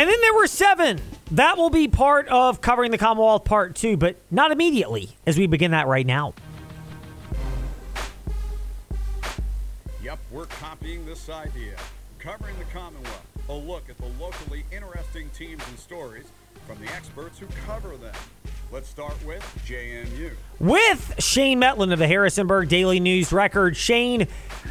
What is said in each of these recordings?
And then there were seven. That will be part of covering the Commonwealth part two, but not immediately as we begin that right now. Yep, we're copying this idea. Covering the Commonwealth. A look at the locally interesting teams and stories from the experts who cover them. Let's start with JMU. With Shane Mettlen of the Harrisonburg Daily News Record. Shane,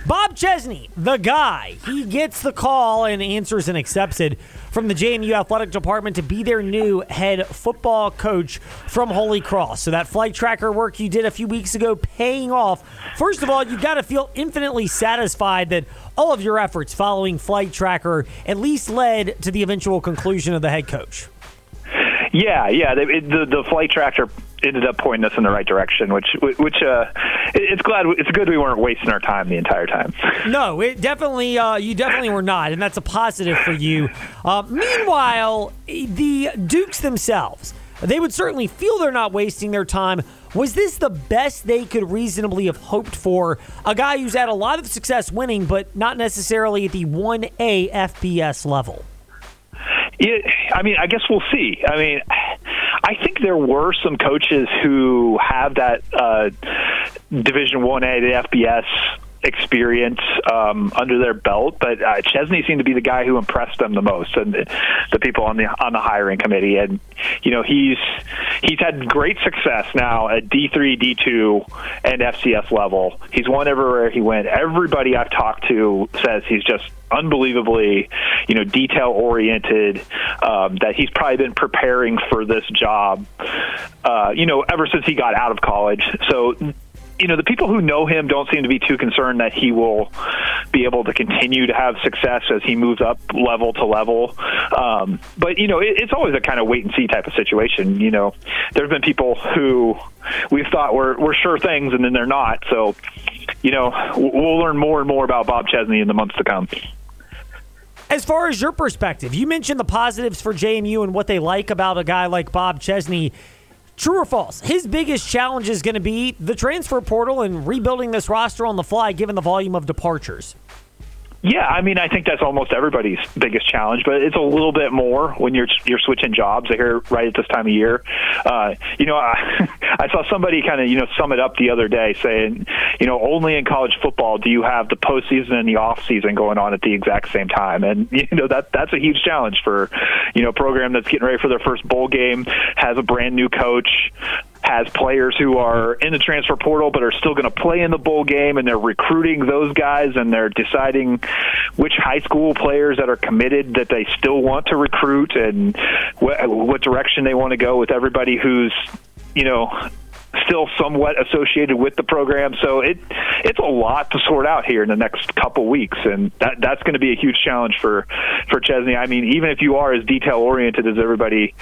Bob Chesney, the guy, he gets the call and answers and accepts it from the JMU Athletic Department to be their new head football coach from Holy Cross. So that flight tracker work you did a few weeks ago paying off. First of all, you've got to feel infinitely satisfied that all of your efforts following flight tracker at least led to the eventual conclusion of the head coach. Yeah, yeah. The, the, the flight tracker ended up pointing us in the right direction, which which uh, it's glad it's good we weren't wasting our time the entire time. No, it definitely uh, you definitely were not, and that's a positive for you. Uh, meanwhile, the Dukes themselves, they would certainly feel they're not wasting their time. Was this the best they could reasonably have hoped for? A guy who's had a lot of success winning, but not necessarily at the 1A FBS level. Yeah, I mean, I guess we'll see. I mean, I think there were some coaches who have that uh, Division One A, the FBS experience um, under their belt, but uh, Chesney seemed to be the guy who impressed them the most, and the, the people on the on the hiring committee. And you know, he's he's had great success now at D three, D two, and FCS level. He's won everywhere he went. Everybody I've talked to says he's just unbelievably, you know, detail oriented. Um, that he's probably been preparing for this job, uh, you know, ever since he got out of college. So you know, the people who know him don't seem to be too concerned that he will be able to continue to have success as he moves up level to level. Um, but you know, it, it's always a kind of wait and see type of situation. You know, there's been people who we've thought were were sure things, and then they're not. So, you know, we'll learn more and more about Bob Chesney in the months to come. As far as your perspective, you mentioned the positives for JMU and what they like about a guy like Bob Chesney. True or false? His biggest challenge is going to be the transfer portal and rebuilding this roster on the fly, given the volume of departures. Yeah, I mean, I think that's almost everybody's biggest challenge, but it's a little bit more when you're you're switching jobs here right at this time of year. Uh, you know, I, I saw somebody kind of you know sum it up the other day, saying, you know, only in college football do you have the postseason and the off season going on at the exact same time, and you know that that's a huge challenge for you know a program that's getting ready for their first bowl game, has a brand new coach, has players who are in the transfer portal but are still going to play in the bowl game and they're recruiting those guys and they're deciding which high school players that are committed that they still want to recruit and wh- what direction they want to go with everybody who's you know still somewhat associated with the program. So it it's a lot to sort out here in the next couple weeks, and that that's going to be a huge challenge for for Chesney. I mean, even if you are as detail oriented as everybody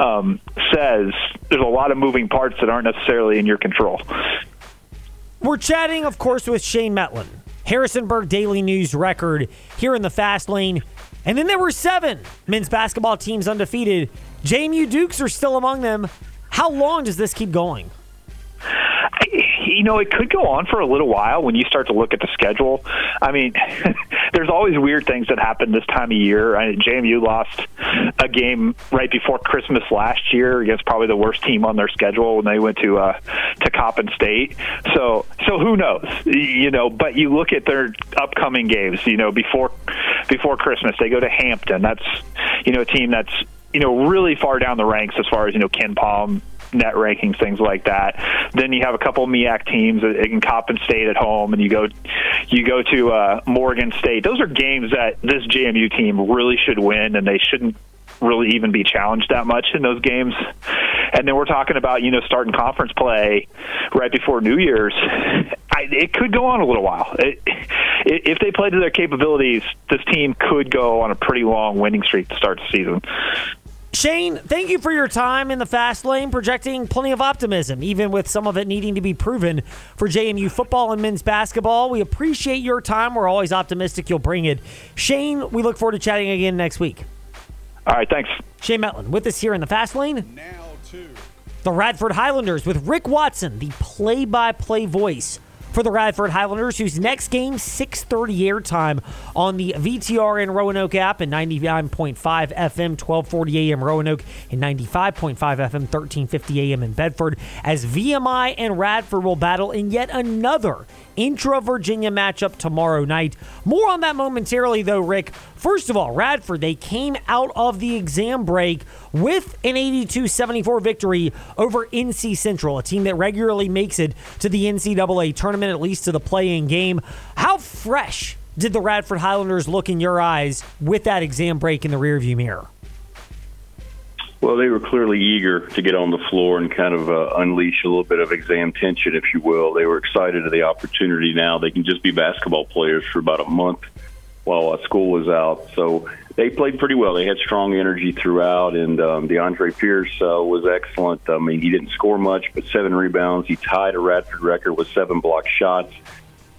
um, says, there's a lot of moving parts that aren't necessarily in your control. We're chatting, of course, with Shane Mettlen, Harrisonburg Daily News record here in the fast lane. And then there were seven men's basketball teams undefeated. JMU Dukes are still among them. How long does this keep going? You know, it could go on for a little while when you start to look at the schedule. I mean, there's always weird things that happen this time of year. I, mean, JMU lost a game right before Christmas last year against probably the worst team on their schedule when they went to uh, to Coppin State. So, so who knows? You know, but you look at their upcoming games. You know, before before Christmas, they go to Hampton. That's you know a team that's you know really far down the ranks as far as you know KenPom net rankings, things like that. Then you have a couple MEAC teams in Coppin State at home, and you go you go to uh, Morgan State. Those are games that this JMU team really should win, and they shouldn't really even be challenged that much in those games. And then we're talking about you know starting conference play right before New Year's. I, it could go on a little while. It, if they play to their capabilities, this team could go on a pretty long winning streak to start the season. Shane, thank you for your time in the fast lane, projecting plenty of optimism, even with some of it needing to be proven for JMU football and men's basketball. We appreciate your time. We're always optimistic you'll bring it. Shane, we look forward to chatting again next week. All right, thanks. Shane Mettlen with us here in the fast lane. Now to the Radford Highlanders with Rick Watson, the play by play voice for the Radford Highlanders, whose next game 6:30 airtime on the VTRN Roanoke app and 99.5 FM, 1240 AM Roanoke and 95.5 FM, 1350 AM in Bedford, as VMI and Radford will battle in yet another intra Virginia matchup tomorrow night. More on that momentarily, though, Rick. First of all, Radford, they came out of the exam break with an 82 74 victory over NC Central, a team that regularly makes it to the NCAA tournament, at least to the play-in game. How fresh did the Radford Highlanders look in your eyes with that exam break in the rearview mirror? Well, they were clearly eager to get on the floor and kind of uh, unleash a little bit of exam tension, if you will. They were excited of the opportunity now. They can just be basketball players for about a month while uh, school was out. So they played pretty well. They had strong energy throughout, and um, DeAndre Pierce uh, was excellent. I mean, he didn't score much, but seven rebounds. He tied a Radford record with seven block shots.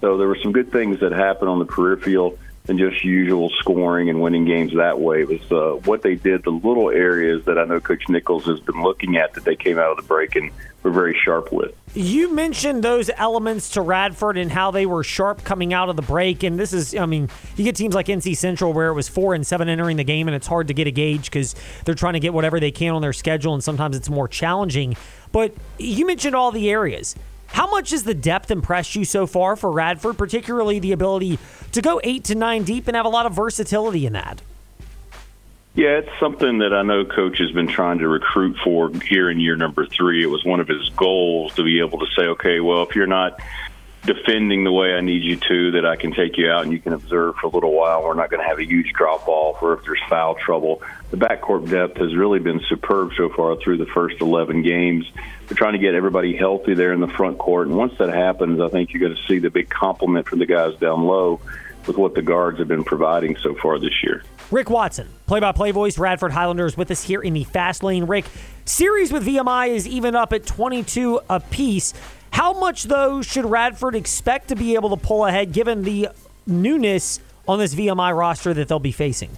So there were some good things that happened on the career field than just usual scoring and winning games that way. It was uh, what they did, the little areas that I know Coach Nichols has been looking at that they came out of the break and were very sharp with. You mentioned those elements to Radford and how they were sharp coming out of the break. And this is, I mean, you get teams like NC Central where it was four and seven entering the game, and it's hard to get a gauge because they're trying to get whatever they can on their schedule, and sometimes it's more challenging. But you mentioned all the areas. How much has the depth impressed you so far for Radford, particularly the ability to go eight to nine deep and have a lot of versatility in that? Yeah, it's something that I know Coach has been trying to recruit for here in year number three. It was one of his goals to be able to say, okay, well, if you're not defending the way I need you to, that I can take you out and you can observe for a little while. We're not going to have a huge drop off, or if there's foul trouble. The backcourt depth has really been superb so far through the first 11 games. We're trying to get everybody healthy there in the front court, and once that happens, I think you're going to see the big compliment from the guys down low with what the guards have been providing so far this year. Rick Watson, play by play voice, Radford Highlanders, with us here in the fast lane. Rick, series with VMI is even up at 22 apiece. How much, though, should Radford expect to be able to pull ahead given the newness on this VMI roster that they'll be facing?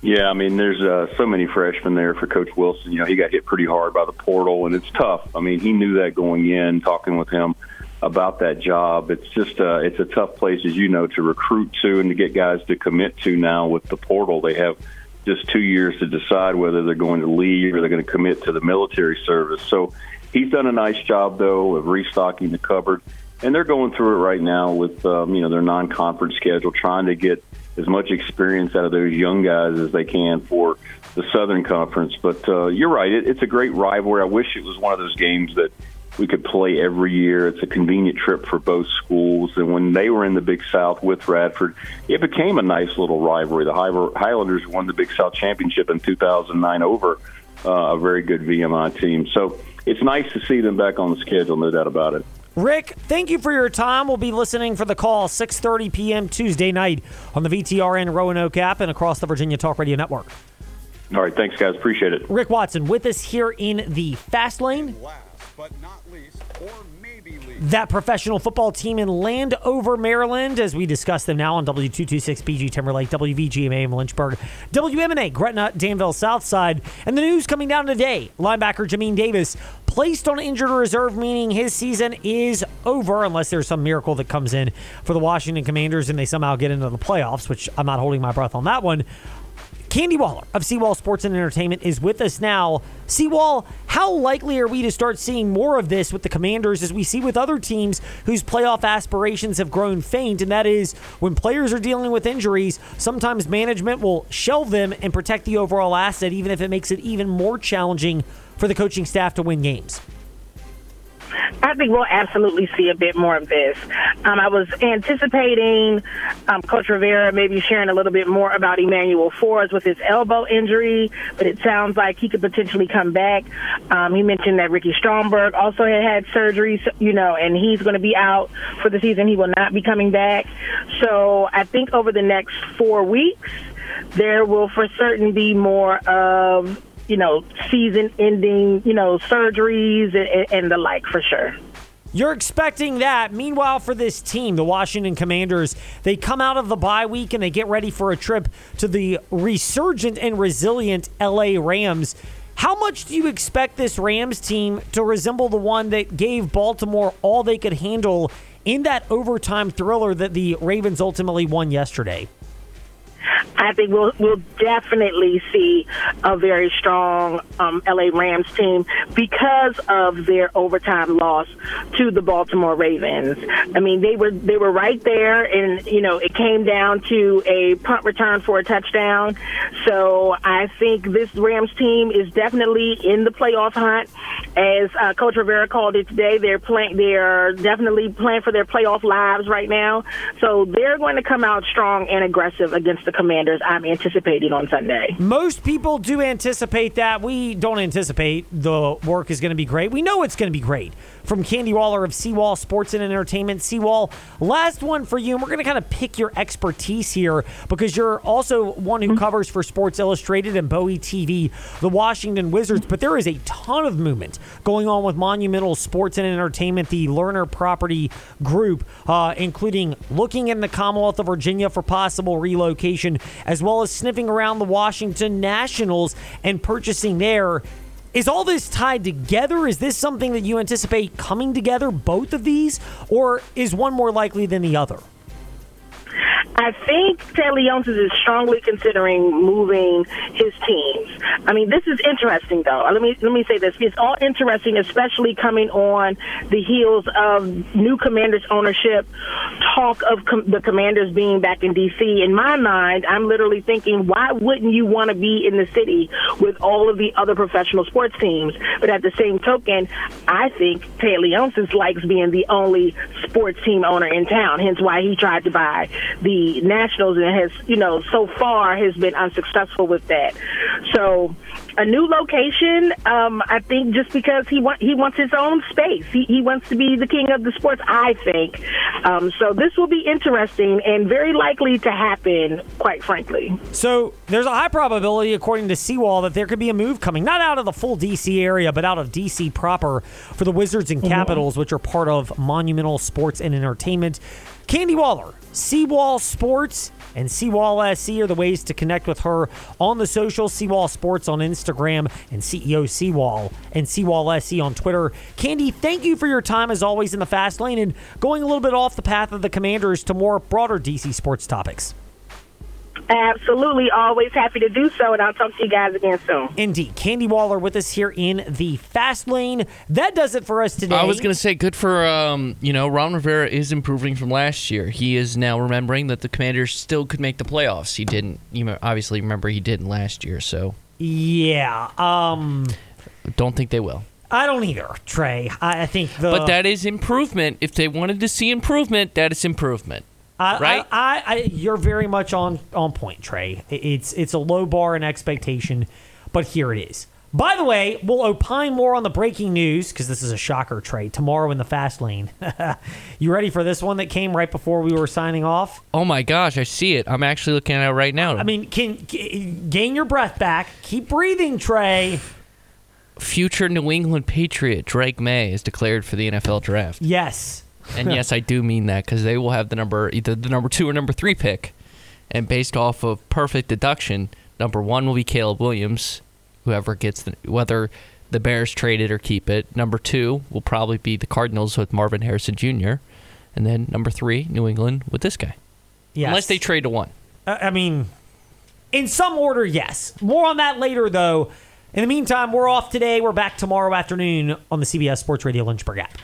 Yeah, I mean, there's uh, so many freshmen there for Coach Wilson. You know, he got hit pretty hard by the portal, and it's tough. I mean, he knew that going in, talking with him about that job. It's just uh, it's a tough place, as you know, to recruit to and to get guys to commit to now with the portal. They have just two years to decide whether they're going to leave or they're going to commit to the military service. So He's done a nice job though of restocking the cupboard, and they're going through it right now with um, you know their non-conference schedule, trying to get as much experience out of those young guys as they can for the Southern Conference. But uh, you're right; it, it's a great rivalry. I wish it was one of those games that we could play every year. It's a convenient trip for both schools. And when they were in the Big South with Radford, it became a nice little rivalry. The Highlanders won the Big South Championship in 2009 over uh, a very good VMI team. So it's nice to see them back on the schedule, no doubt about it. Rick, thank you for your time. We'll be listening for the call 6:30 p.m. Tuesday night on the VTRN Roanoke app and across the Virginia Talk Radio Network. All right, thanks guys, appreciate it. Rick Watson with us here in the fast lane. Last but not least, or maybe least. That professional football team in Landover, Maryland, as we discuss them now on W226 PG Timberlake, WVGMA in Lynchburg, WMNA, Gretna, Danville, Southside. And the news coming down today linebacker Jamin Davis placed on injured reserve, meaning his season is over unless there's some miracle that comes in for the Washington Commanders and they somehow get into the playoffs, which I'm not holding my breath on that one. Candy Waller of Seawall Sports and Entertainment is with us now. Seawall, how likely are we to start seeing more of this with the Commanders as we see with other teams whose playoff aspirations have grown faint? And that is when players are dealing with injuries, sometimes management will shelve them and protect the overall asset, even if it makes it even more challenging for the coaching staff to win games. I think we'll absolutely see a bit more of this. Um, I was anticipating um, Coach Rivera maybe sharing a little bit more about Emmanuel Forbes with his elbow injury, but it sounds like he could potentially come back. Um, he mentioned that Ricky Stromberg also had had surgery, you know, and he's going to be out for the season. He will not be coming back. So I think over the next four weeks, there will for certain be more of you know, season ending, you know, surgeries and, and the like for sure. You're expecting that. Meanwhile, for this team, the Washington Commanders, they come out of the bye week and they get ready for a trip to the resurgent and resilient LA Rams. How much do you expect this Rams team to resemble the one that gave Baltimore all they could handle in that overtime thriller that the Ravens ultimately won yesterday? I think we'll we'll definitely see a very strong um, LA Rams team because of their overtime loss to the Baltimore Ravens. I mean, they were they were right there, and you know it came down to a punt return for a touchdown. So I think this Rams team is definitely in the playoff hunt. As uh, Coach Rivera called it today, they're playing. They are definitely playing for their playoff lives right now. So they're going to come out strong and aggressive against the Commanders. I'm anticipating on Sunday. Most people do anticipate that. We don't anticipate the work is going to be great. We know it's going to be great. From Candy Waller of Seawall Sports and Entertainment. Seawall, last one for you. And we're going to kind of pick your expertise here because you're also one who covers for Sports Illustrated and Bowie TV, the Washington Wizards. But there is a ton of movement going on with Monumental Sports and Entertainment, the Lerner Property Group, uh, including looking in the Commonwealth of Virginia for possible relocation, as well as sniffing around the Washington Nationals and purchasing there. Is all this tied together? Is this something that you anticipate coming together, both of these, or is one more likely than the other? I think Ted Leonsis is strongly considering moving his teams. I mean, this is interesting, though. Let me let me say this: it's all interesting, especially coming on the heels of new Commanders ownership, talk of com- the Commanders being back in D.C. In my mind, I'm literally thinking, why wouldn't you want to be in the city with all of the other professional sports teams? But at the same token, I think Ted Leonsis likes being the only sports team owner in town. Hence, why he tried to buy the Nationals and has, you know, so far has been unsuccessful with that. So a new location, um, I think just because he want, he wants his own space. He, he wants to be the king of the sports, I think. Um, so this will be interesting and very likely to happen, quite frankly. So there's a high probability, according to Seawall, that there could be a move coming, not out of the full DC area, but out of DC proper for the Wizards and oh, Capitals, which are part of Monumental Sports and Entertainment. Candy Waller, Seawall Sports, and Seawall SC are the ways to connect with her on the social. Seawall Sports on Instagram and CEO Seawall and Seawall SC on Twitter. Candy, thank you for your time as always in the fast lane and going a little bit off the path of the Commanders to more broader DC sports topics. Absolutely, always happy to do so, and I'll talk to you guys again soon. Indeed. Candy Waller with us here in the fast lane. That does it for us today. I was going to say, good for, um, you know, Ron Rivera is improving from last year. He is now remembering that the Commanders still could make the playoffs. He didn't, you know, obviously remember he didn't last year, so Yeah. Um, don't think they will. I don't either, Trey. I, I think the. But that is improvement. If they wanted to see improvement, that is improvement. I, right? I, I, I, you're very much on on point, Trey. It's it's a low bar and expectation, but here it is. By the way, we'll opine more on the breaking news because this is a shocker, Trey. Tomorrow in the fast lane. you ready for this one that came right before we were signing off? Oh my gosh, I see it. I'm actually looking at it right now. I mean, can g- gain your breath back. Keep breathing, Trey. Future New England Patriot Drake Maye is declared for the NFL draft. Yes. And yes, I do mean that because they will have the number either the number two or number three pick, and based off of perfect deduction, number one will be Caleb Williams, whoever gets the whether the Bears trade it or keep it. Number two will probably be the Cardinals with Marvin Harrison Jr., and then number three, New England with this guy, Yes. unless they trade to one. I I mean, in some order, yes. More on that later, though. In the meantime, we're off today. We're back tomorrow afternoon on the CBS Sports Radio Lynchburg app.